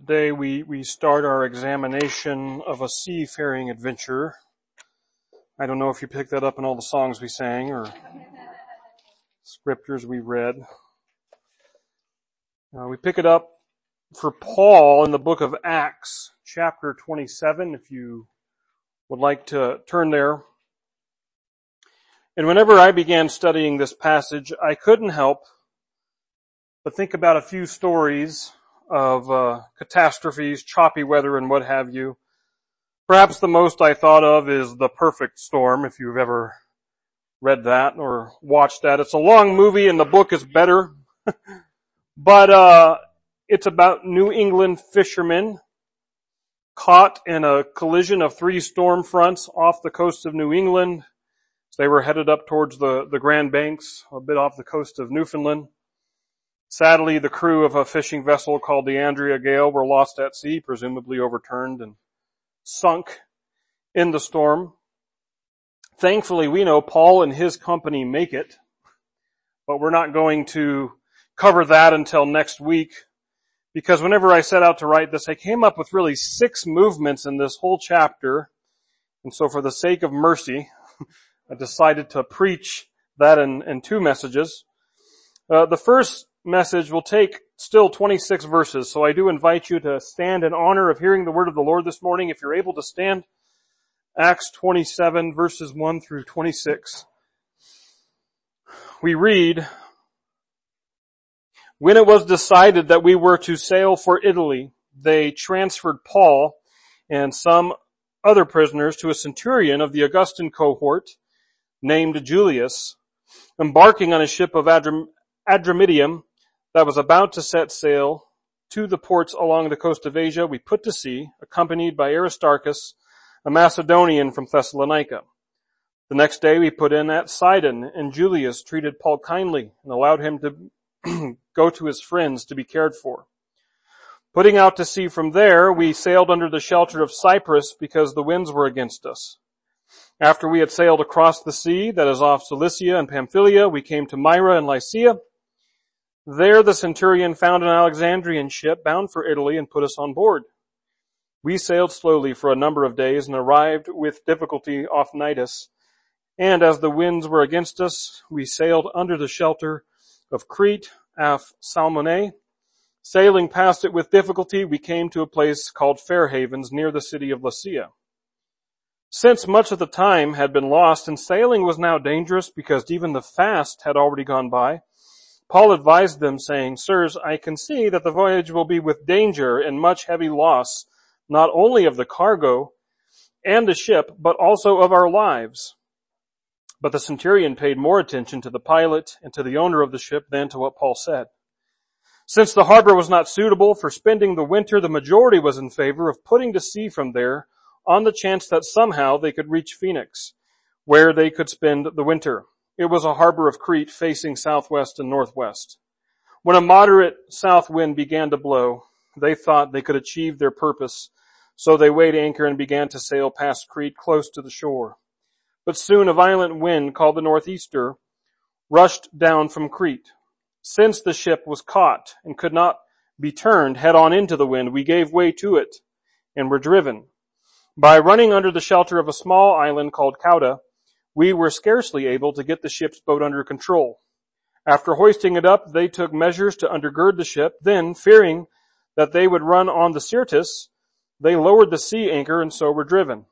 Today we, we start our examination of a seafaring adventure. I don't know if you picked that up in all the songs we sang or scriptures we read. Uh, we pick it up for Paul in the book of Acts, chapter 27, if you would like to turn there. And whenever I began studying this passage, I couldn't help but think about a few stories of uh, catastrophes, choppy weather, and what have you. Perhaps the most I thought of is The Perfect Storm, if you've ever read that or watched that. It's a long movie and the book is better. but uh, it's about New England fishermen caught in a collision of three storm fronts off the coast of New England. So they were headed up towards the, the Grand Banks, a bit off the coast of Newfoundland. Sadly, the crew of a fishing vessel called the Andrea Gail were lost at sea, presumably overturned and sunk in the storm. Thankfully, we know Paul and his company make it, but we're not going to cover that until next week because whenever I set out to write this, I came up with really six movements in this whole chapter. And so for the sake of mercy, I decided to preach that in, in two messages. Uh, the first message will take still 26 verses. So I do invite you to stand in honor of hearing the word of the Lord this morning. If you're able to stand, Acts 27 verses 1 through 26. We read, when it was decided that we were to sail for Italy, they transferred Paul and some other prisoners to a centurion of the Augustan cohort named Julius, embarking on a ship of Adram- Adramyttium that was about to set sail to the ports along the coast of Asia, we put to sea, accompanied by Aristarchus, a Macedonian from Thessalonica. The next day we put in at Sidon, and Julius treated Paul kindly and allowed him to go to his friends to be cared for. Putting out to sea from there, we sailed under the shelter of Cyprus because the winds were against us. After we had sailed across the sea that is off Cilicia and Pamphylia, we came to Myra and Lycia, there the centurion found an Alexandrian ship bound for Italy and put us on board. We sailed slowly for a number of days and arrived with difficulty off Cnidus. And as the winds were against us, we sailed under the shelter of Crete af Salmone. Sailing past it with difficulty, we came to a place called Fair Havens near the city of Lasea. Since much of the time had been lost and sailing was now dangerous because even the fast had already gone by, Paul advised them saying, Sirs, I can see that the voyage will be with danger and much heavy loss, not only of the cargo and the ship, but also of our lives. But the centurion paid more attention to the pilot and to the owner of the ship than to what Paul said. Since the harbor was not suitable for spending the winter, the majority was in favor of putting to sea from there on the chance that somehow they could reach Phoenix, where they could spend the winter. It was a harbor of Crete facing southwest and northwest. When a moderate south wind began to blow, they thought they could achieve their purpose, so they weighed anchor and began to sail past Crete close to the shore. But soon a violent wind called the northeaster rushed down from Crete. Since the ship was caught and could not be turned head on into the wind, we gave way to it and were driven. By running under the shelter of a small island called Cauda, we were scarcely able to get the ship's boat under control. After hoisting it up, they took measures to undergird the ship. Then, fearing that they would run on the Syrtis, they lowered the sea anchor and so were driven.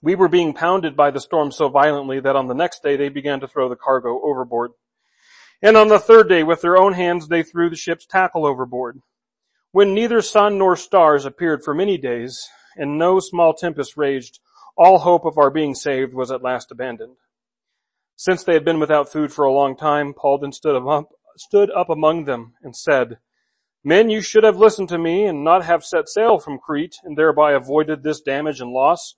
We were being pounded by the storm so violently that on the next day they began to throw the cargo overboard. And on the third day, with their own hands, they threw the ship's tackle overboard. When neither sun nor stars appeared for many days, and no small tempest raged, all hope of our being saved was at last abandoned. Since they had been without food for a long time, Paul then stood up, stood up among them and said, Men, you should have listened to me and not have set sail from Crete and thereby avoided this damage and loss.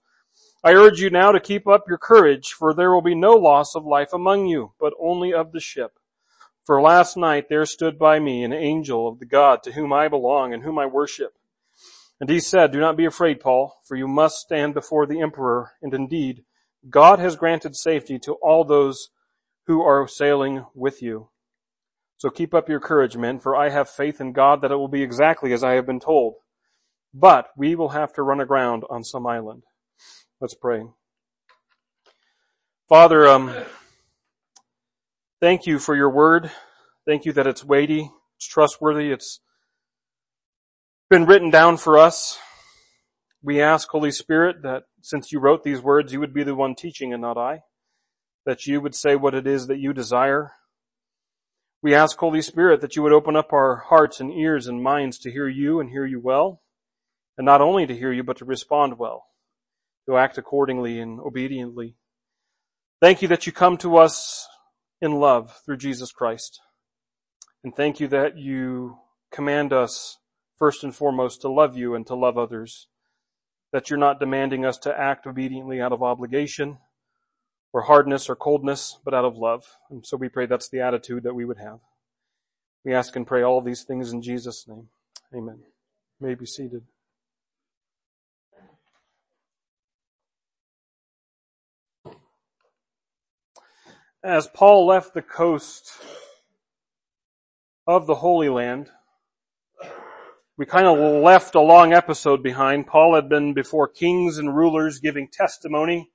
I urge you now to keep up your courage, for there will be no loss of life among you, but only of the ship. For last night there stood by me an angel of the God to whom I belong and whom I worship. And he said, do not be afraid, Paul, for you must stand before the emperor. And indeed, God has granted safety to all those who are sailing with you. So keep up your courage, men, for I have faith in God that it will be exactly as I have been told. But we will have to run aground on some island. Let's pray. Father, um, thank you for your word. Thank you that it's weighty, it's trustworthy, it's been written down for us. We ask, Holy Spirit, that since you wrote these words, you would be the one teaching and not I. That you would say what it is that you desire. We ask, Holy Spirit, that you would open up our hearts and ears and minds to hear you and hear you well. And not only to hear you, but to respond well. To act accordingly and obediently. Thank you that you come to us in love through Jesus Christ. And thank you that you command us first and foremost to love you and to love others that you're not demanding us to act obediently out of obligation or hardness or coldness, but out of love. And so we pray that's the attitude that we would have. We ask and pray all these things in Jesus' name. Amen. You may be seated. As Paul left the coast of the Holy Land, we kind of left a long episode behind. Paul had been before kings and rulers giving testimony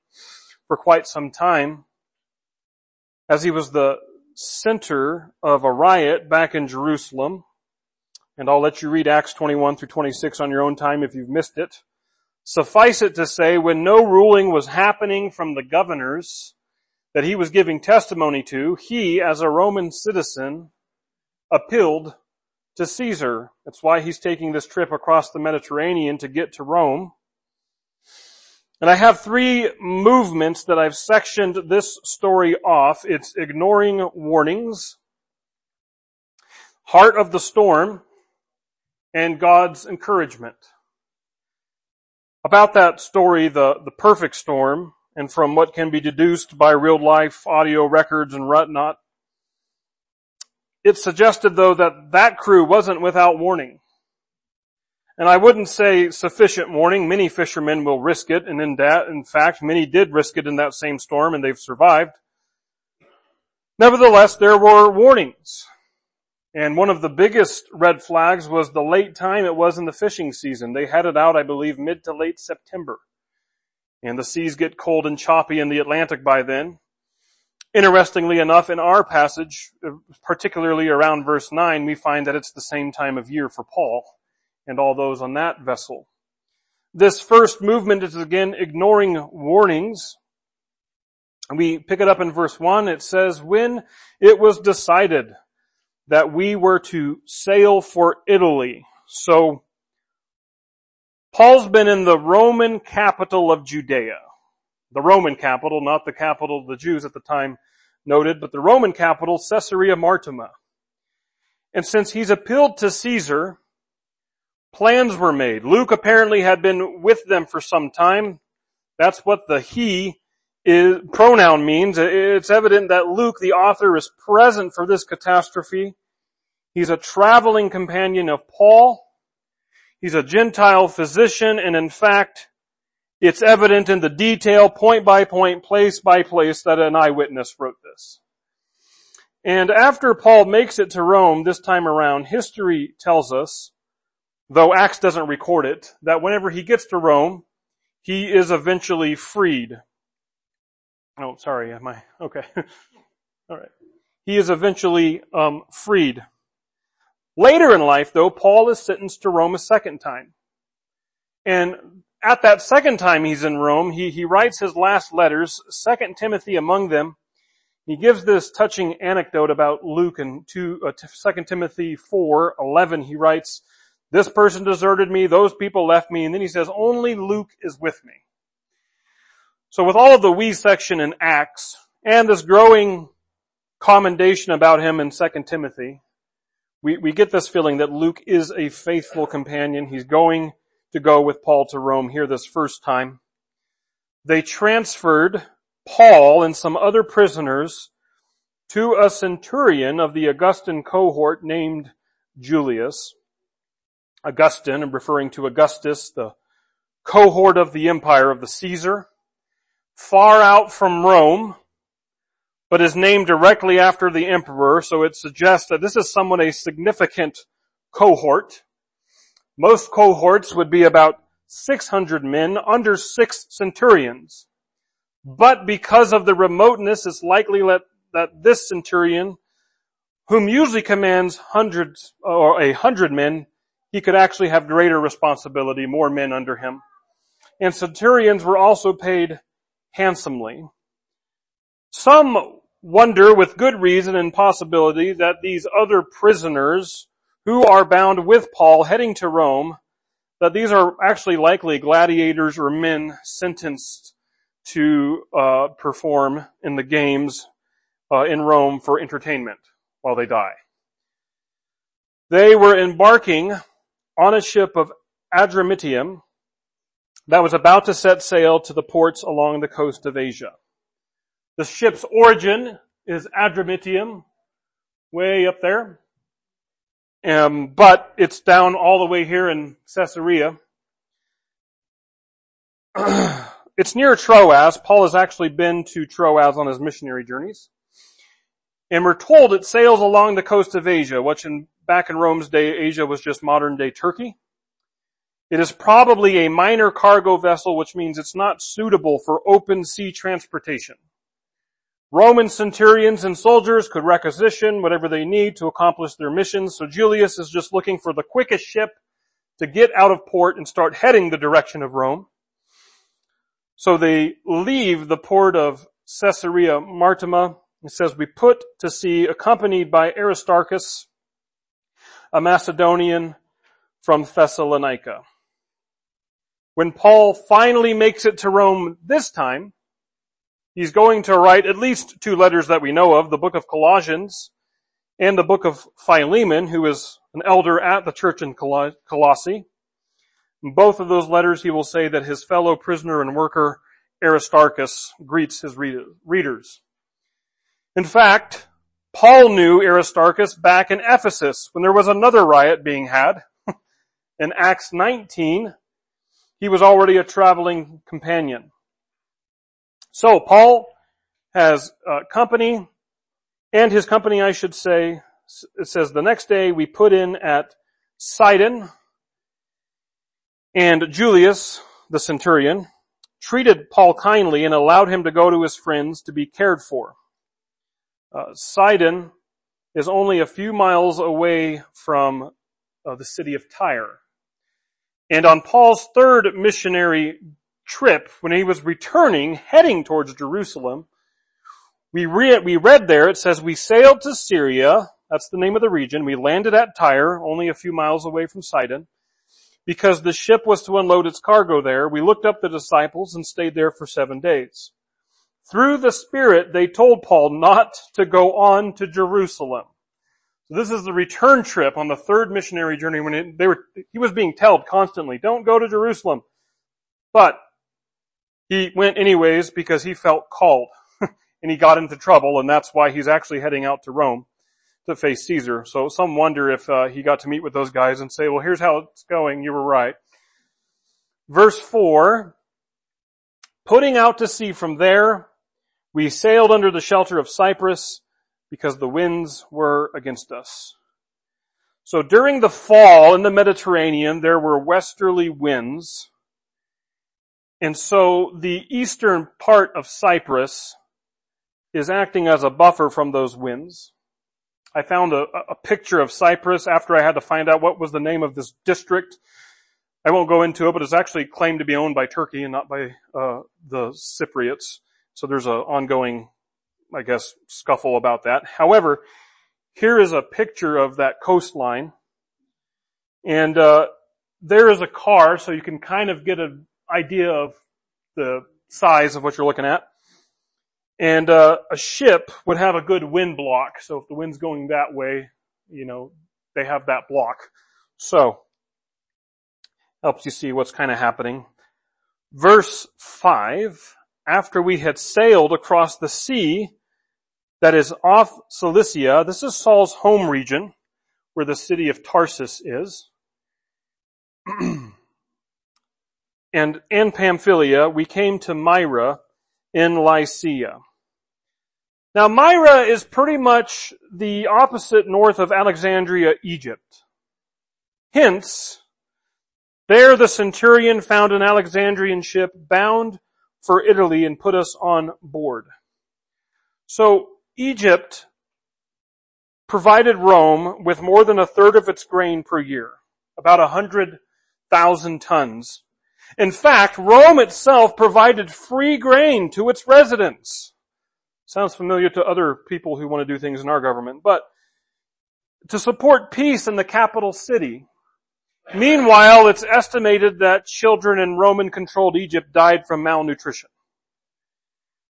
for quite some time as he was the center of a riot back in Jerusalem. And I'll let you read Acts 21 through 26 on your own time if you've missed it. Suffice it to say, when no ruling was happening from the governors that he was giving testimony to, he, as a Roman citizen, appealed to Caesar. That's why he's taking this trip across the Mediterranean to get to Rome. And I have three movements that I've sectioned this story off. It's ignoring warnings, heart of the storm, and God's encouragement. About that story, the, the perfect storm, and from what can be deduced by real life audio records and whatnot, it suggested though that that crew wasn't without warning. And I wouldn't say sufficient warning. Many fishermen will risk it, and in that, in fact, many did risk it in that same storm and they've survived. Nevertheless, there were warnings. And one of the biggest red flags was the late time it was in the fishing season. They headed out, I believe, mid to late September. And the seas get cold and choppy in the Atlantic by then. Interestingly enough, in our passage, uh, particularly around verse 9, we find that it's the same time of year for Paul and all those on that vessel. This first movement is again ignoring warnings. We pick it up in verse 1. It says, when it was decided that we were to sail for Italy. So, Paul's been in the Roman capital of Judea the Roman capital, not the capital of the Jews at the time noted, but the Roman capital, Caesarea Maritima. And since he's appealed to Caesar, plans were made. Luke apparently had been with them for some time. That's what the he is, pronoun means. It's evident that Luke, the author, is present for this catastrophe. He's a traveling companion of Paul. He's a Gentile physician, and in fact, it's evident in the detail, point by point, place by place, that an eyewitness wrote this. And after Paul makes it to Rome this time around, history tells us, though Acts doesn't record it, that whenever he gets to Rome, he is eventually freed. Oh, sorry, am I, okay. Alright. He is eventually, um, freed. Later in life, though, Paul is sentenced to Rome a second time. And at that second time he's in Rome, he, he writes his last letters, Second Timothy among them. He gives this touching anecdote about Luke in two, uh, 2 Timothy 4, 11. He writes, this person deserted me, those people left me, and then he says, only Luke is with me. So with all of the we section in Acts, and this growing commendation about him in 2 Timothy, we, we get this feeling that Luke is a faithful companion. He's going to go with Paul to Rome here this first time. They transferred Paul and some other prisoners to a centurion of the Augustan cohort named Julius. Augustan, I'm referring to Augustus, the cohort of the empire of the Caesar, far out from Rome, but is named directly after the emperor, so it suggests that this is somewhat a significant cohort. Most cohorts would be about 600 men under six centurions. But because of the remoteness, it's likely that, that this centurion, whom usually commands hundreds or a hundred men, he could actually have greater responsibility, more men under him. And centurions were also paid handsomely. Some wonder with good reason and possibility that these other prisoners who are bound with Paul heading to Rome, that these are actually likely gladiators or men sentenced to uh, perform in the games uh, in Rome for entertainment while they die. They were embarking on a ship of Adramyttium that was about to set sail to the ports along the coast of Asia. The ship's origin is Adramyttium, way up there. Um, but it's down all the way here in Caesarea. it's near Troas. Paul has actually been to Troas on his missionary journeys. And we're told it sails along the coast of Asia, which in, back in Rome's day, Asia was just modern day Turkey. It is probably a minor cargo vessel, which means it's not suitable for open sea transportation. Roman centurions and soldiers could requisition whatever they need to accomplish their missions, so Julius is just looking for the quickest ship to get out of port and start heading the direction of Rome. So they leave the port of Caesarea Maritima. It says, we put to sea accompanied by Aristarchus, a Macedonian from Thessalonica. When Paul finally makes it to Rome this time, He's going to write at least two letters that we know of, the book of Colossians and the book of Philemon, who is an elder at the church in Colossae. In both of those letters, he will say that his fellow prisoner and worker, Aristarchus, greets his readers. In fact, Paul knew Aristarchus back in Ephesus when there was another riot being had. in Acts 19, he was already a traveling companion. So Paul has uh, company, and his company, I should say, it says the next day we put in at Sidon, and Julius, the centurion, treated Paul kindly and allowed him to go to his friends to be cared for. Uh, Sidon is only a few miles away from uh, the city of Tyre. And on Paul's third missionary trip, when he was returning, heading towards Jerusalem, we read, we read there, it says, we sailed to Syria, that's the name of the region, we landed at Tyre, only a few miles away from Sidon, because the ship was to unload its cargo there. We looked up the disciples and stayed there for seven days. Through the Spirit, they told Paul not to go on to Jerusalem. So this is the return trip on the third missionary journey when it, they were, he was being told constantly, don't go to Jerusalem. But he went anyways because he felt called and he got into trouble and that's why he's actually heading out to Rome to face Caesar. So some wonder if uh, he got to meet with those guys and say, well, here's how it's going. You were right. Verse four, putting out to sea from there, we sailed under the shelter of Cyprus because the winds were against us. So during the fall in the Mediterranean, there were westerly winds and so the eastern part of Cyprus is acting as a buffer from those winds. I found a, a, picture of Cyprus after I had to find out what was the name of this district. I won't go into it, but it's actually claimed to be owned by Turkey and not by uh, the Cypriots. So there's an ongoing, I guess, scuffle about that. However, here is a picture of that coastline, and uh, there is a car, so you can kind of get a idea of the size of what you're looking at. And uh, a ship would have a good wind block. So if the wind's going that way, you know, they have that block. So helps you see what's kind of happening. Verse 5, after we had sailed across the sea that is off Cilicia, this is Saul's home region, where the city of Tarsus is. and, and Pamphylia, we came to Myra in Lycia. Now Myra is pretty much the opposite north of Alexandria, Egypt. Hence, there the centurion found an Alexandrian ship bound for Italy and put us on board. So Egypt provided Rome with more than a third of its grain per year, about a hundred thousand tons. In fact, Rome itself provided free grain to its residents. Sounds familiar to other people who want to do things in our government, but to support peace in the capital city. Meanwhile, it's estimated that children in Roman controlled Egypt died from malnutrition.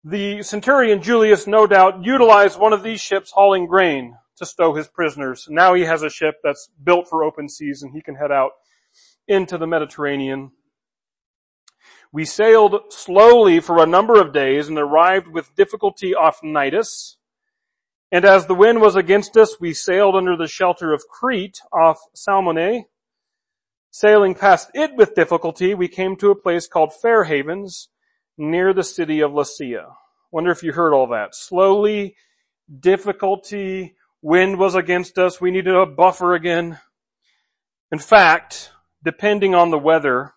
The centurion Julius no doubt utilized one of these ships hauling grain to stow his prisoners. Now he has a ship that's built for open seas and he can head out into the Mediterranean we sailed slowly for a number of days and arrived with difficulty off Cnidus. And as the wind was against us, we sailed under the shelter of Crete off Salmone. Sailing past it with difficulty, we came to a place called Fair Havens near the city of Lasea. Wonder if you heard all that. Slowly, difficulty, wind was against us, we needed a buffer again. In fact, depending on the weather,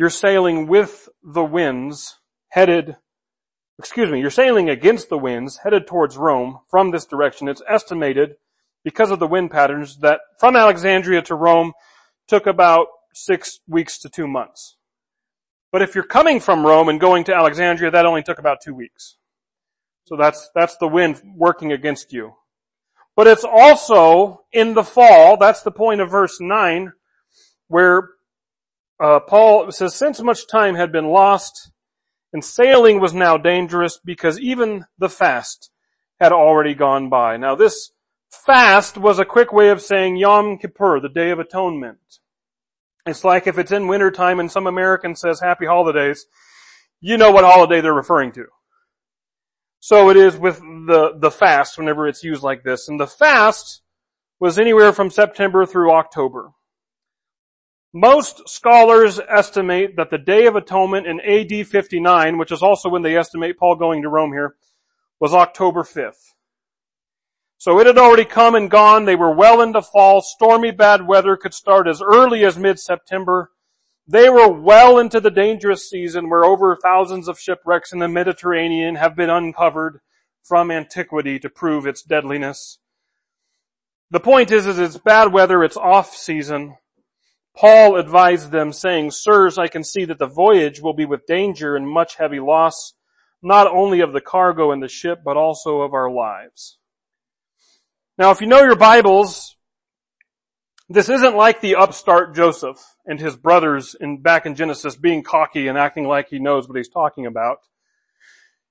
you're sailing with the winds headed, excuse me, you're sailing against the winds headed towards Rome from this direction. It's estimated because of the wind patterns that from Alexandria to Rome took about six weeks to two months. But if you're coming from Rome and going to Alexandria, that only took about two weeks. So that's, that's the wind working against you. But it's also in the fall, that's the point of verse 9, where uh, Paul says, since much time had been lost, and sailing was now dangerous because even the fast had already gone by. Now this fast was a quick way of saying Yom Kippur, the Day of Atonement. It's like if it's in wintertime and some American says happy holidays, you know what holiday they're referring to. So it is with the, the fast whenever it's used like this. And the fast was anywhere from September through October. Most scholars estimate that the Day of Atonement in AD 59, which is also when they estimate Paul going to Rome here, was October 5th. So it had already come and gone. They were well into fall. Stormy bad weather could start as early as mid-September. They were well into the dangerous season where over thousands of shipwrecks in the Mediterranean have been uncovered from antiquity to prove its deadliness. The point is, is it's bad weather, it's off season, Paul advised them saying, Sirs, I can see that the voyage will be with danger and much heavy loss, not only of the cargo and the ship, but also of our lives. Now if you know your Bibles, this isn't like the upstart Joseph and his brothers in, back in Genesis being cocky and acting like he knows what he's talking about.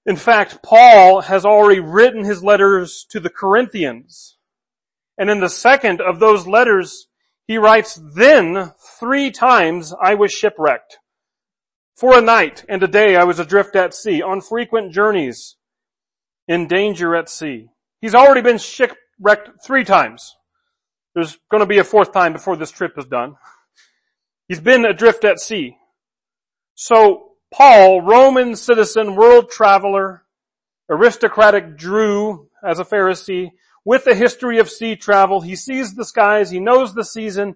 In fact, Paul has already written his letters to the Corinthians. And in the second of those letters, he writes, then three times I was shipwrecked. For a night and a day I was adrift at sea, on frequent journeys, in danger at sea. He's already been shipwrecked three times. There's going to be a fourth time before this trip is done. He's been adrift at sea. So Paul, Roman citizen, world traveler, aristocratic Jew as a Pharisee, with a history of sea travel. He sees the skies, he knows the season,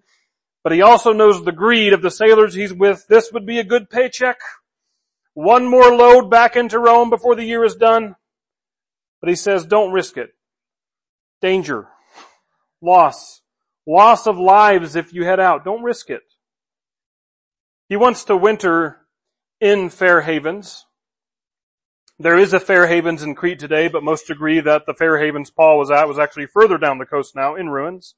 but he also knows the greed of the sailors he's with. This would be a good paycheck. One more load back into Rome before the year is done. But he says, don't risk it. Danger. Loss. Loss of lives if you head out. Don't risk it. He wants to winter in Fair Havens. There is a Fair Havens in Crete today, but most agree that the Fair Havens Paul was at was actually further down the coast now in ruins.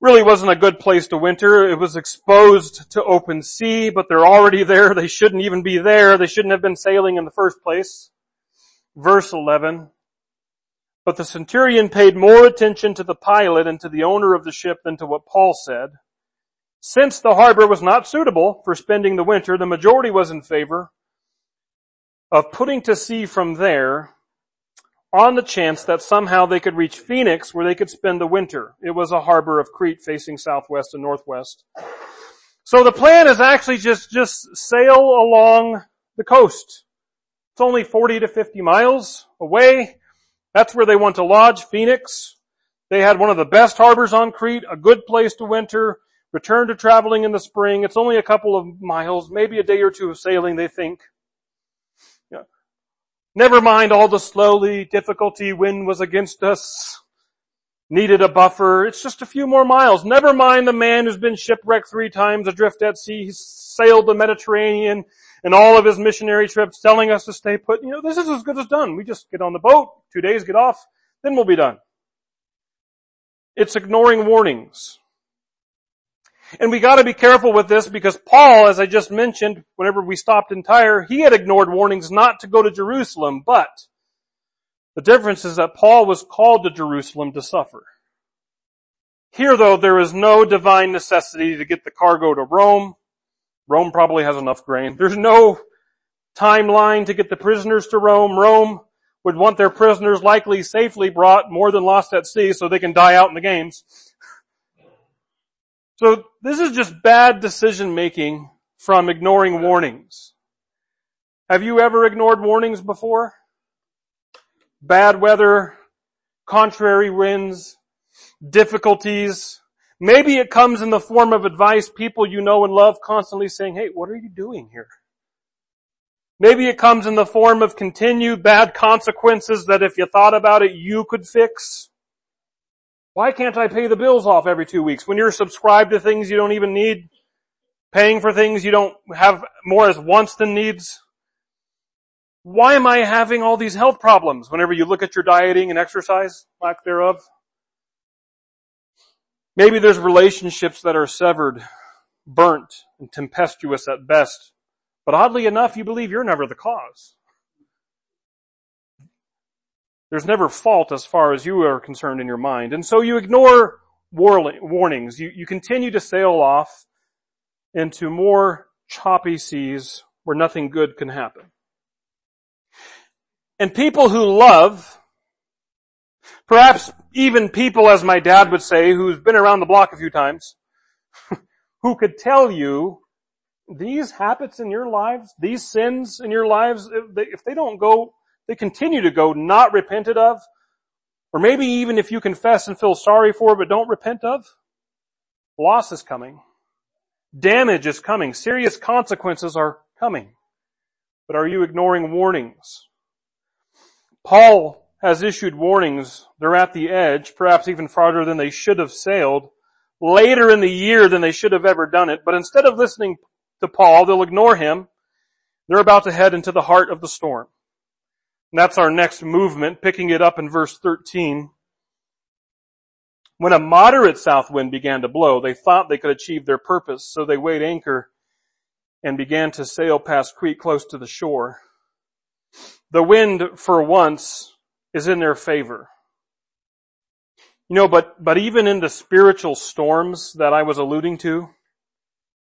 Really wasn't a good place to winter. It was exposed to open sea, but they're already there. They shouldn't even be there. They shouldn't have been sailing in the first place. Verse 11. But the centurion paid more attention to the pilot and to the owner of the ship than to what Paul said. Since the harbor was not suitable for spending the winter, the majority was in favor of putting to sea from there on the chance that somehow they could reach Phoenix where they could spend the winter. It was a harbor of Crete facing southwest and northwest. So the plan is actually just, just sail along the coast It's only 40 to 50 miles away. That's where they want to lodge, Phoenix. They had one of the best harbors on Crete, a good place to winter, return to traveling in the spring. It's only a couple of miles, maybe a day or two of sailing, they think. Never mind all the slowly difficulty, wind was against us, needed a buffer. It's just a few more miles. Never mind the man who's been shipwrecked three times adrift at sea. He's sailed the Mediterranean and all of his missionary trips telling us to stay put. You know, this is as good as done. We just get on the boat, two days, get off, then we'll be done. It's ignoring warnings. And we gotta be careful with this because Paul, as I just mentioned, whenever we stopped in Tyre, he had ignored warnings not to go to Jerusalem, but the difference is that Paul was called to Jerusalem to suffer. Here though, there is no divine necessity to get the cargo to Rome. Rome probably has enough grain. There's no timeline to get the prisoners to Rome. Rome would want their prisoners likely safely brought more than lost at sea so they can die out in the games. So this is just bad decision making from ignoring warnings. Have you ever ignored warnings before? Bad weather, contrary winds, difficulties. Maybe it comes in the form of advice people you know and love constantly saying, hey, what are you doing here? Maybe it comes in the form of continued bad consequences that if you thought about it, you could fix. Why can't I pay the bills off every two weeks? When you're subscribed to things you don't even need, paying for things you don't have more as wants than needs. Why am I having all these health problems whenever you look at your dieting and exercise, lack thereof? Maybe there's relationships that are severed, burnt, and tempestuous at best. But oddly enough, you believe you're never the cause. There's never fault as far as you are concerned in your mind. And so you ignore warnings. You, you continue to sail off into more choppy seas where nothing good can happen. And people who love, perhaps even people as my dad would say, who's been around the block a few times, who could tell you these habits in your lives, these sins in your lives, if they, if they don't go they continue to go not repented of, or maybe even if you confess and feel sorry for but don't repent of, loss is coming. Damage is coming. Serious consequences are coming. But are you ignoring warnings? Paul has issued warnings. They're at the edge, perhaps even farther than they should have sailed, later in the year than they should have ever done it. But instead of listening to Paul, they'll ignore him. They're about to head into the heart of the storm. And that's our next movement, picking it up in verse 13. When a moderate south wind began to blow, they thought they could achieve their purpose, so they weighed anchor and began to sail past Crete close to the shore. The wind, for once, is in their favor. You know, but, but even in the spiritual storms that I was alluding to,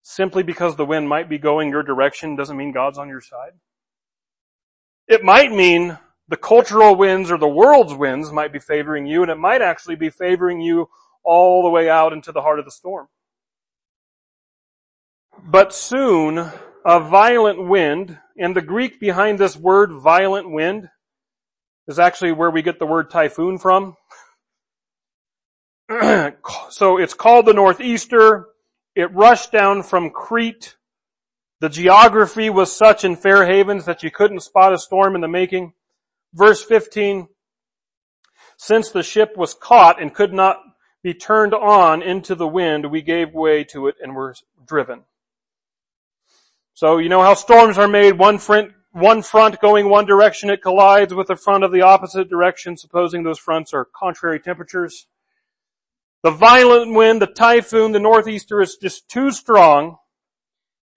simply because the wind might be going your direction doesn't mean God's on your side. It might mean the cultural winds or the world's winds might be favoring you, and it might actually be favoring you all the way out into the heart of the storm. But soon, a violent wind, and the Greek behind this word violent wind is actually where we get the word typhoon from. so it's called the northeaster. It rushed down from Crete the geography was such in Fair Havens that you couldn't spot a storm in the making. Verse 15, since the ship was caught and could not be turned on into the wind, we gave way to it and were driven. So you know how storms are made, one front, one front going one direction, it collides with the front of the opposite direction, supposing those fronts are contrary temperatures. The violent wind, the typhoon, the northeaster is just too strong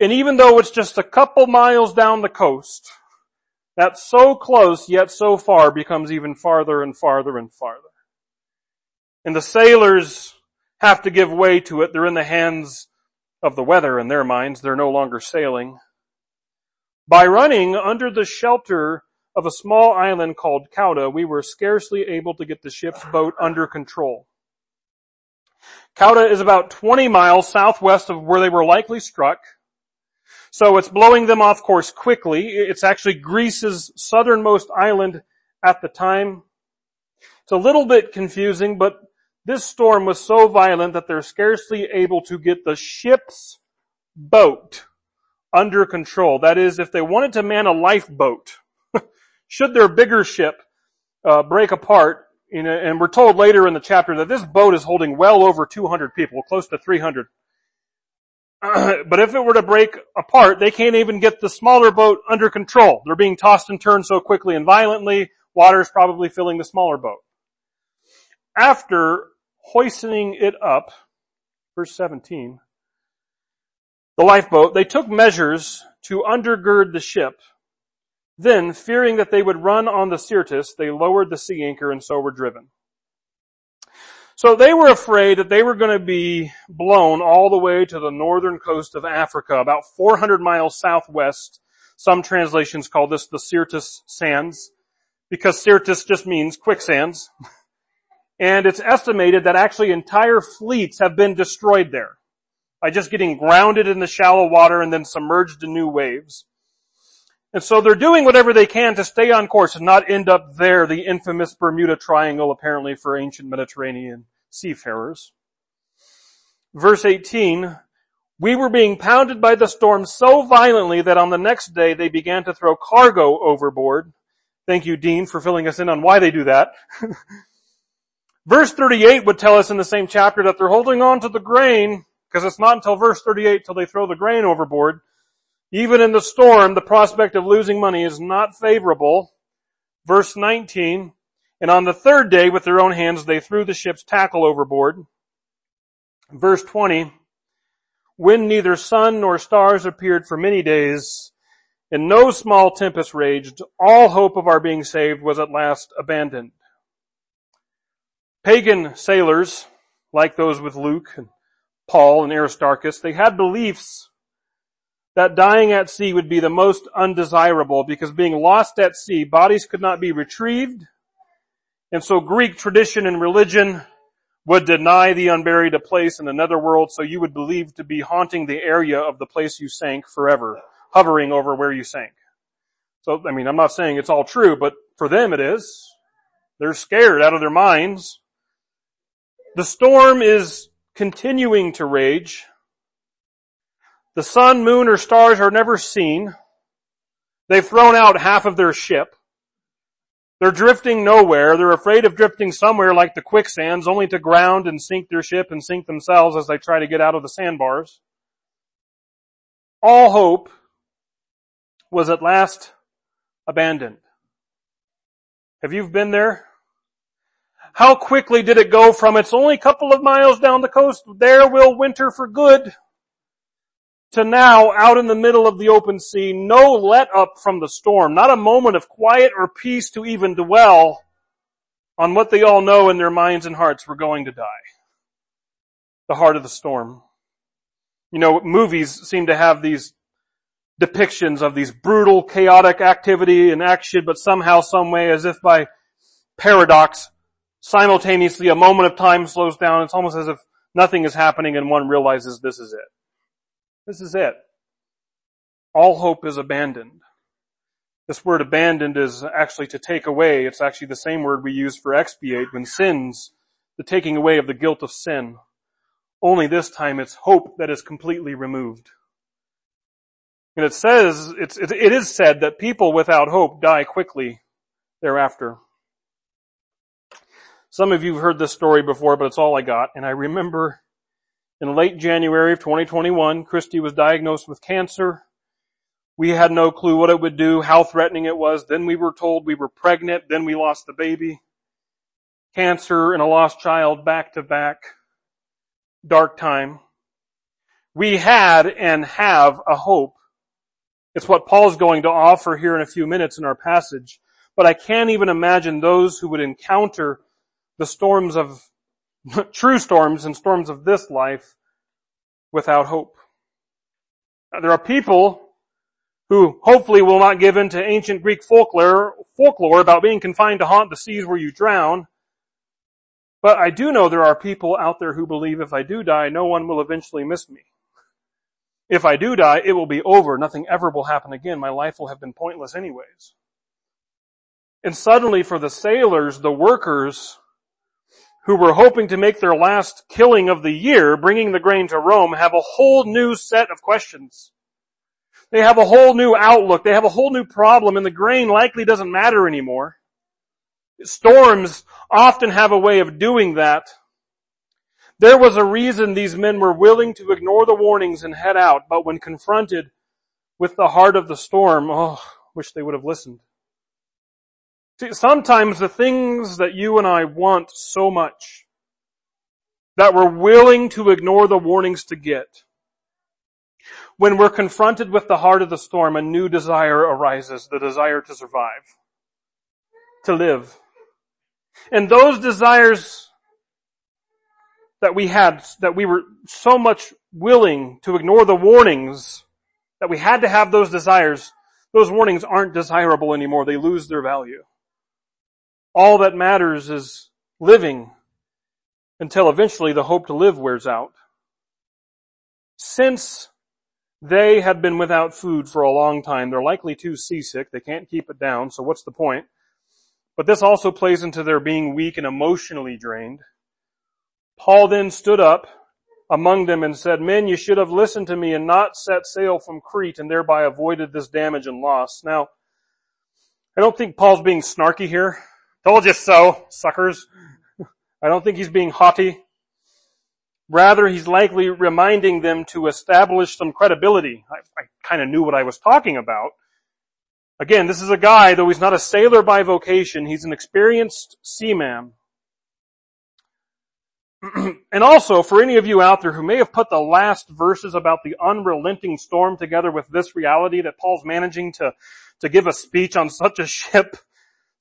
and even though it's just a couple miles down the coast, that so close yet so far becomes even farther and farther and farther. And the sailors have to give way to it. They're in the hands of the weather in their minds. They're no longer sailing. By running under the shelter of a small island called Cauda, we were scarcely able to get the ship's boat under control. Cauda is about 20 miles southwest of where they were likely struck. So it's blowing them off course quickly. It's actually Greece's southernmost island at the time. It's a little bit confusing, but this storm was so violent that they're scarcely able to get the ship's boat under control. That is, if they wanted to man a lifeboat, should their bigger ship uh, break apart, you know, and we're told later in the chapter that this boat is holding well over 200 people, close to 300. but if it were to break apart, they can't even get the smaller boat under control. They're being tossed and turned so quickly and violently, water is probably filling the smaller boat. After hoisting it up, verse 17, the lifeboat, they took measures to undergird the ship. Then, fearing that they would run on the Syrtis, they lowered the sea anchor and so were driven. So they were afraid that they were going to be blown all the way to the northern coast of Africa, about 400 miles southwest. Some translations call this the Syrtis Sands, because Syrtis just means quicksands. And it's estimated that actually entire fleets have been destroyed there by just getting grounded in the shallow water and then submerged in new waves. And so they're doing whatever they can to stay on course and not end up there, the infamous Bermuda Triangle apparently for ancient Mediterranean seafarers. Verse 18, we were being pounded by the storm so violently that on the next day they began to throw cargo overboard. Thank you, Dean, for filling us in on why they do that. verse 38 would tell us in the same chapter that they're holding on to the grain because it's not until verse 38 till they throw the grain overboard. Even in the storm, the prospect of losing money is not favorable. Verse 19, and on the third day with their own hands they threw the ship's tackle overboard. Verse 20, when neither sun nor stars appeared for many days, and no small tempest raged, all hope of our being saved was at last abandoned. Pagan sailors, like those with Luke and Paul and Aristarchus, they had beliefs that dying at sea would be the most undesirable because being lost at sea, bodies could not be retrieved. And so Greek tradition and religion would deny the unburied a place in another world so you would believe to be haunting the area of the place you sank forever, hovering over where you sank. So, I mean, I'm not saying it's all true, but for them it is. They're scared out of their minds. The storm is continuing to rage. The sun, moon, or stars are never seen. They've thrown out half of their ship. They're drifting nowhere. They're afraid of drifting somewhere like the quicksands, only to ground and sink their ship and sink themselves as they try to get out of the sandbars. All hope was at last abandoned. Have you been there? How quickly did it go from it's only a couple of miles down the coast, there will winter for good, to now out in the middle of the open sea, no let up from the storm, not a moment of quiet or peace to even dwell on what they all know in their minds and hearts were going to die. The heart of the storm. You know, movies seem to have these depictions of these brutal, chaotic activity and action, but somehow, some way, as if by paradox, simultaneously a moment of time slows down. It's almost as if nothing is happening and one realizes this is it. This is it. All hope is abandoned. This word abandoned is actually to take away. It's actually the same word we use for expiate when sins, the taking away of the guilt of sin. Only this time it's hope that is completely removed. And it says, it's, it is said that people without hope die quickly thereafter. Some of you have heard this story before, but it's all I got. And I remember in late January of 2021, Christy was diagnosed with cancer. We had no clue what it would do, how threatening it was. Then we were told we were pregnant. Then we lost the baby. Cancer and a lost child back to back. Dark time. We had and have a hope. It's what Paul's going to offer here in a few minutes in our passage. But I can't even imagine those who would encounter the storms of, true storms and storms of this life without hope. There are people who hopefully will not give in to ancient Greek folklore, folklore about being confined to haunt the seas where you drown. But I do know there are people out there who believe if I do die, no one will eventually miss me. If I do die, it will be over. Nothing ever will happen again. My life will have been pointless anyways. And suddenly for the sailors, the workers, who were hoping to make their last killing of the year, bringing the grain to Rome, have a whole new set of questions. They have a whole new outlook. They have a whole new problem and the grain likely doesn't matter anymore. Storms often have a way of doing that. There was a reason these men were willing to ignore the warnings and head out, but when confronted with the heart of the storm, oh, wish they would have listened. See, sometimes the things that you and I want so much, that we're willing to ignore the warnings to get, when we're confronted with the heart of the storm, a new desire arises, the desire to survive, to live. And those desires that we had, that we were so much willing to ignore the warnings, that we had to have those desires, those warnings aren't desirable anymore. They lose their value. All that matters is living until eventually the hope to live wears out. Since they have been without food for a long time, they're likely too seasick. They can't keep it down, so what's the point? But this also plays into their being weak and emotionally drained. Paul then stood up among them and said, Men, you should have listened to me and not set sail from Crete and thereby avoided this damage and loss. Now, I don't think Paul's being snarky here. Told you so, suckers. I don't think he's being haughty. Rather, he's likely reminding them to establish some credibility. I, I kind of knew what I was talking about. Again, this is a guy, though he's not a sailor by vocation, he's an experienced seaman. and also, for any of you out there who may have put the last verses about the unrelenting storm together with this reality that Paul's managing to, to give a speech on such a ship,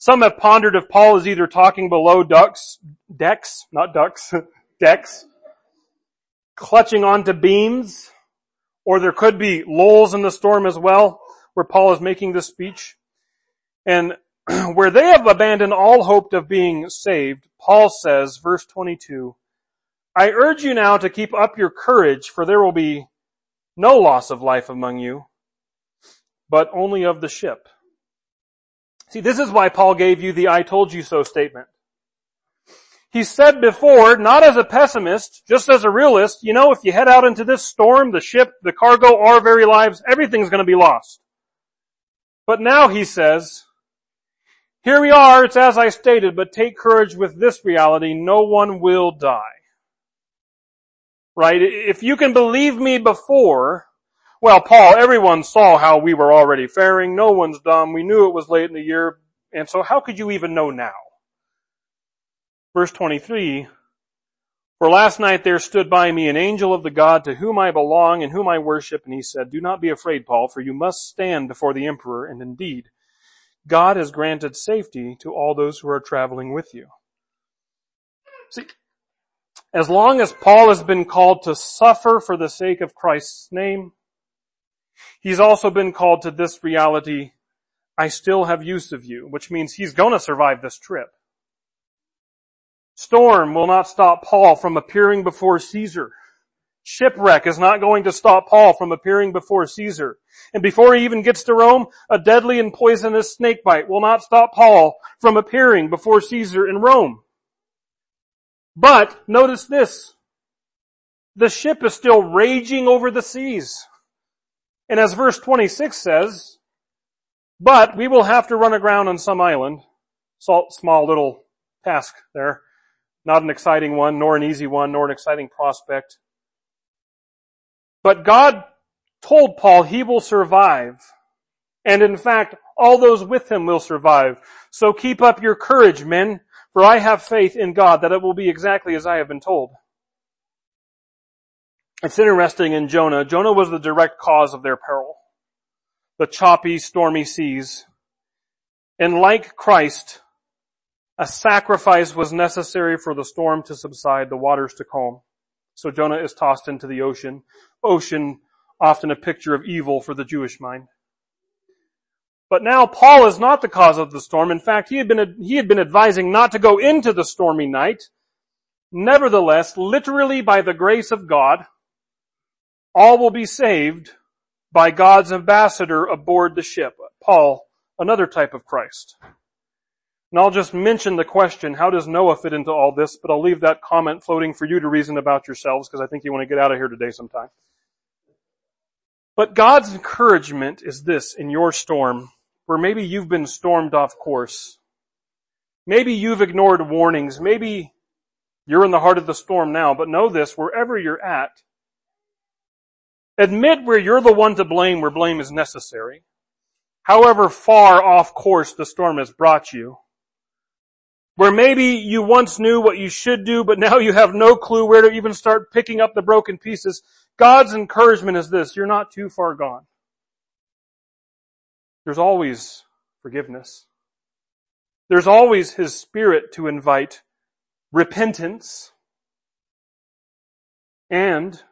some have pondered if Paul is either talking below ducks, decks, not ducks, decks, clutching onto beams, or there could be lulls in the storm as well, where Paul is making this speech. And where they have abandoned all hope of being saved, Paul says, verse 22, I urge you now to keep up your courage, for there will be no loss of life among you, but only of the ship. See, this is why Paul gave you the I told you so statement. He said before, not as a pessimist, just as a realist, you know, if you head out into this storm, the ship, the cargo, our very lives, everything's gonna be lost. But now he says, here we are, it's as I stated, but take courage with this reality, no one will die. Right? If you can believe me before, well, Paul, everyone saw how we were already faring. No one's dumb. We knew it was late in the year. And so how could you even know now? Verse 23, For last night there stood by me an angel of the God to whom I belong and whom I worship, and he said, Do not be afraid, Paul, for you must stand before the emperor, and indeed, God has granted safety to all those who are traveling with you. See, as long as Paul has been called to suffer for the sake of Christ's name, He's also been called to this reality, I still have use of you, which means he's gonna survive this trip. Storm will not stop Paul from appearing before Caesar. Shipwreck is not going to stop Paul from appearing before Caesar. And before he even gets to Rome, a deadly and poisonous snakebite will not stop Paul from appearing before Caesar in Rome. But notice this. The ship is still raging over the seas. And as verse 26 says, but we will have to run aground on some island. Small little task there. Not an exciting one, nor an easy one, nor an exciting prospect. But God told Paul he will survive. And in fact, all those with him will survive. So keep up your courage, men, for I have faith in God that it will be exactly as I have been told. It's interesting in Jonah. Jonah was the direct cause of their peril. The choppy, stormy seas. And like Christ, a sacrifice was necessary for the storm to subside, the waters to calm. So Jonah is tossed into the ocean. Ocean, often a picture of evil for the Jewish mind. But now Paul is not the cause of the storm. In fact, he had been, he had been advising not to go into the stormy night. Nevertheless, literally by the grace of God, all will be saved by God's ambassador aboard the ship. Paul, another type of Christ. And I'll just mention the question, how does Noah fit into all this? But I'll leave that comment floating for you to reason about yourselves because I think you want to get out of here today sometime. But God's encouragement is this in your storm, where maybe you've been stormed off course. Maybe you've ignored warnings. Maybe you're in the heart of the storm now, but know this, wherever you're at, admit where you're the one to blame where blame is necessary. However far off course the storm has brought you. Where maybe you once knew what you should do, but now you have no clue where to even start picking up the broken pieces. God's encouragement is this, you're not too far gone. There's always forgiveness. There's always His Spirit to invite repentance. And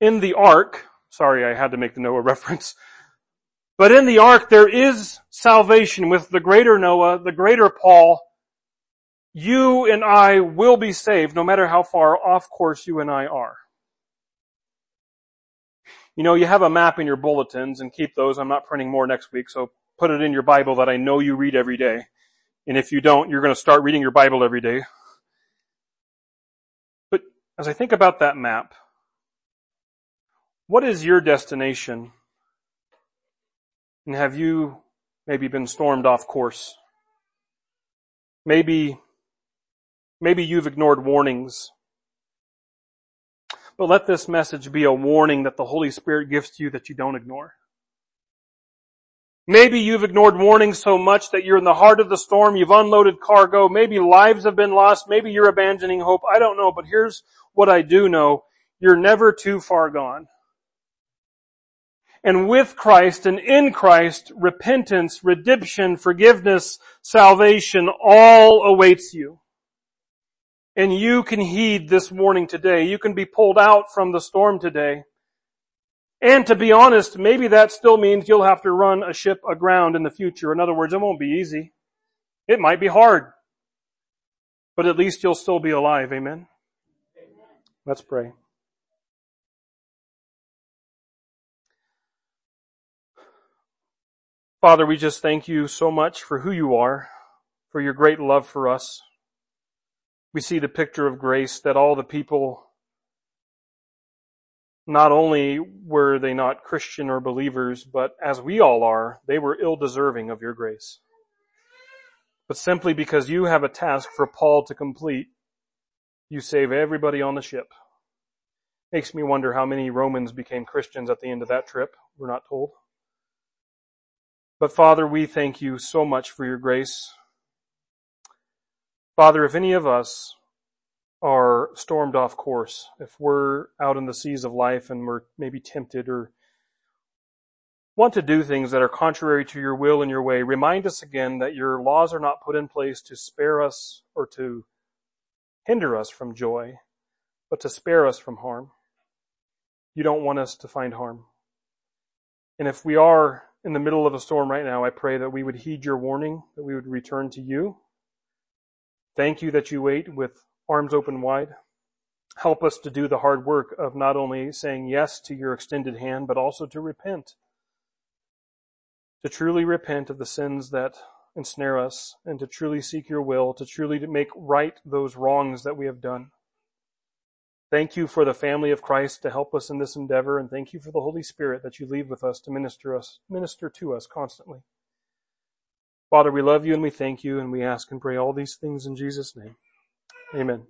in the ark, sorry I had to make the Noah reference, but in the ark there is salvation with the greater Noah, the greater Paul. You and I will be saved no matter how far off course you and I are. You know, you have a map in your bulletins and keep those. I'm not printing more next week, so put it in your Bible that I know you read every day. And if you don't, you're going to start reading your Bible every day. But as I think about that map, what is your destination? And have you maybe been stormed off course? Maybe, maybe you've ignored warnings but let this message be a warning that the Holy Spirit gives to you that you don't ignore. Maybe you've ignored warnings so much that you're in the heart of the storm, you've unloaded cargo, maybe lives have been lost, maybe you're abandoning hope, I don't know, but here's what I do know. You're never too far gone. And with Christ and in Christ, repentance, redemption, forgiveness, salvation all awaits you. And you can heed this warning today. You can be pulled out from the storm today. And to be honest, maybe that still means you'll have to run a ship aground in the future. In other words, it won't be easy. It might be hard. But at least you'll still be alive. Amen? Let's pray. Father, we just thank you so much for who you are, for your great love for us we see the picture of grace that all the people, not only were they not Christian or believers, but as we all are, they were ill deserving of your grace. But simply because you have a task for Paul to complete, you save everybody on the ship. Makes me wonder how many Romans became Christians at the end of that trip. We're not told. But Father, we thank you so much for your grace. Father, if any of us are stormed off course, if we're out in the seas of life and we're maybe tempted or want to do things that are contrary to your will and your way, remind us again that your laws are not put in place to spare us or to hinder us from joy, but to spare us from harm. You don't want us to find harm. And if we are in the middle of a storm right now, I pray that we would heed your warning, that we would return to you, Thank you that you wait with arms open wide. Help us to do the hard work of not only saying yes to your extended hand, but also to repent. To truly repent of the sins that ensnare us and to truly seek your will, to truly make right those wrongs that we have done. Thank you for the family of Christ to help us in this endeavor, and thank you for the Holy Spirit that you leave with us to minister us, minister to us constantly. Father, we love you and we thank you and we ask and pray all these things in Jesus' name. Amen.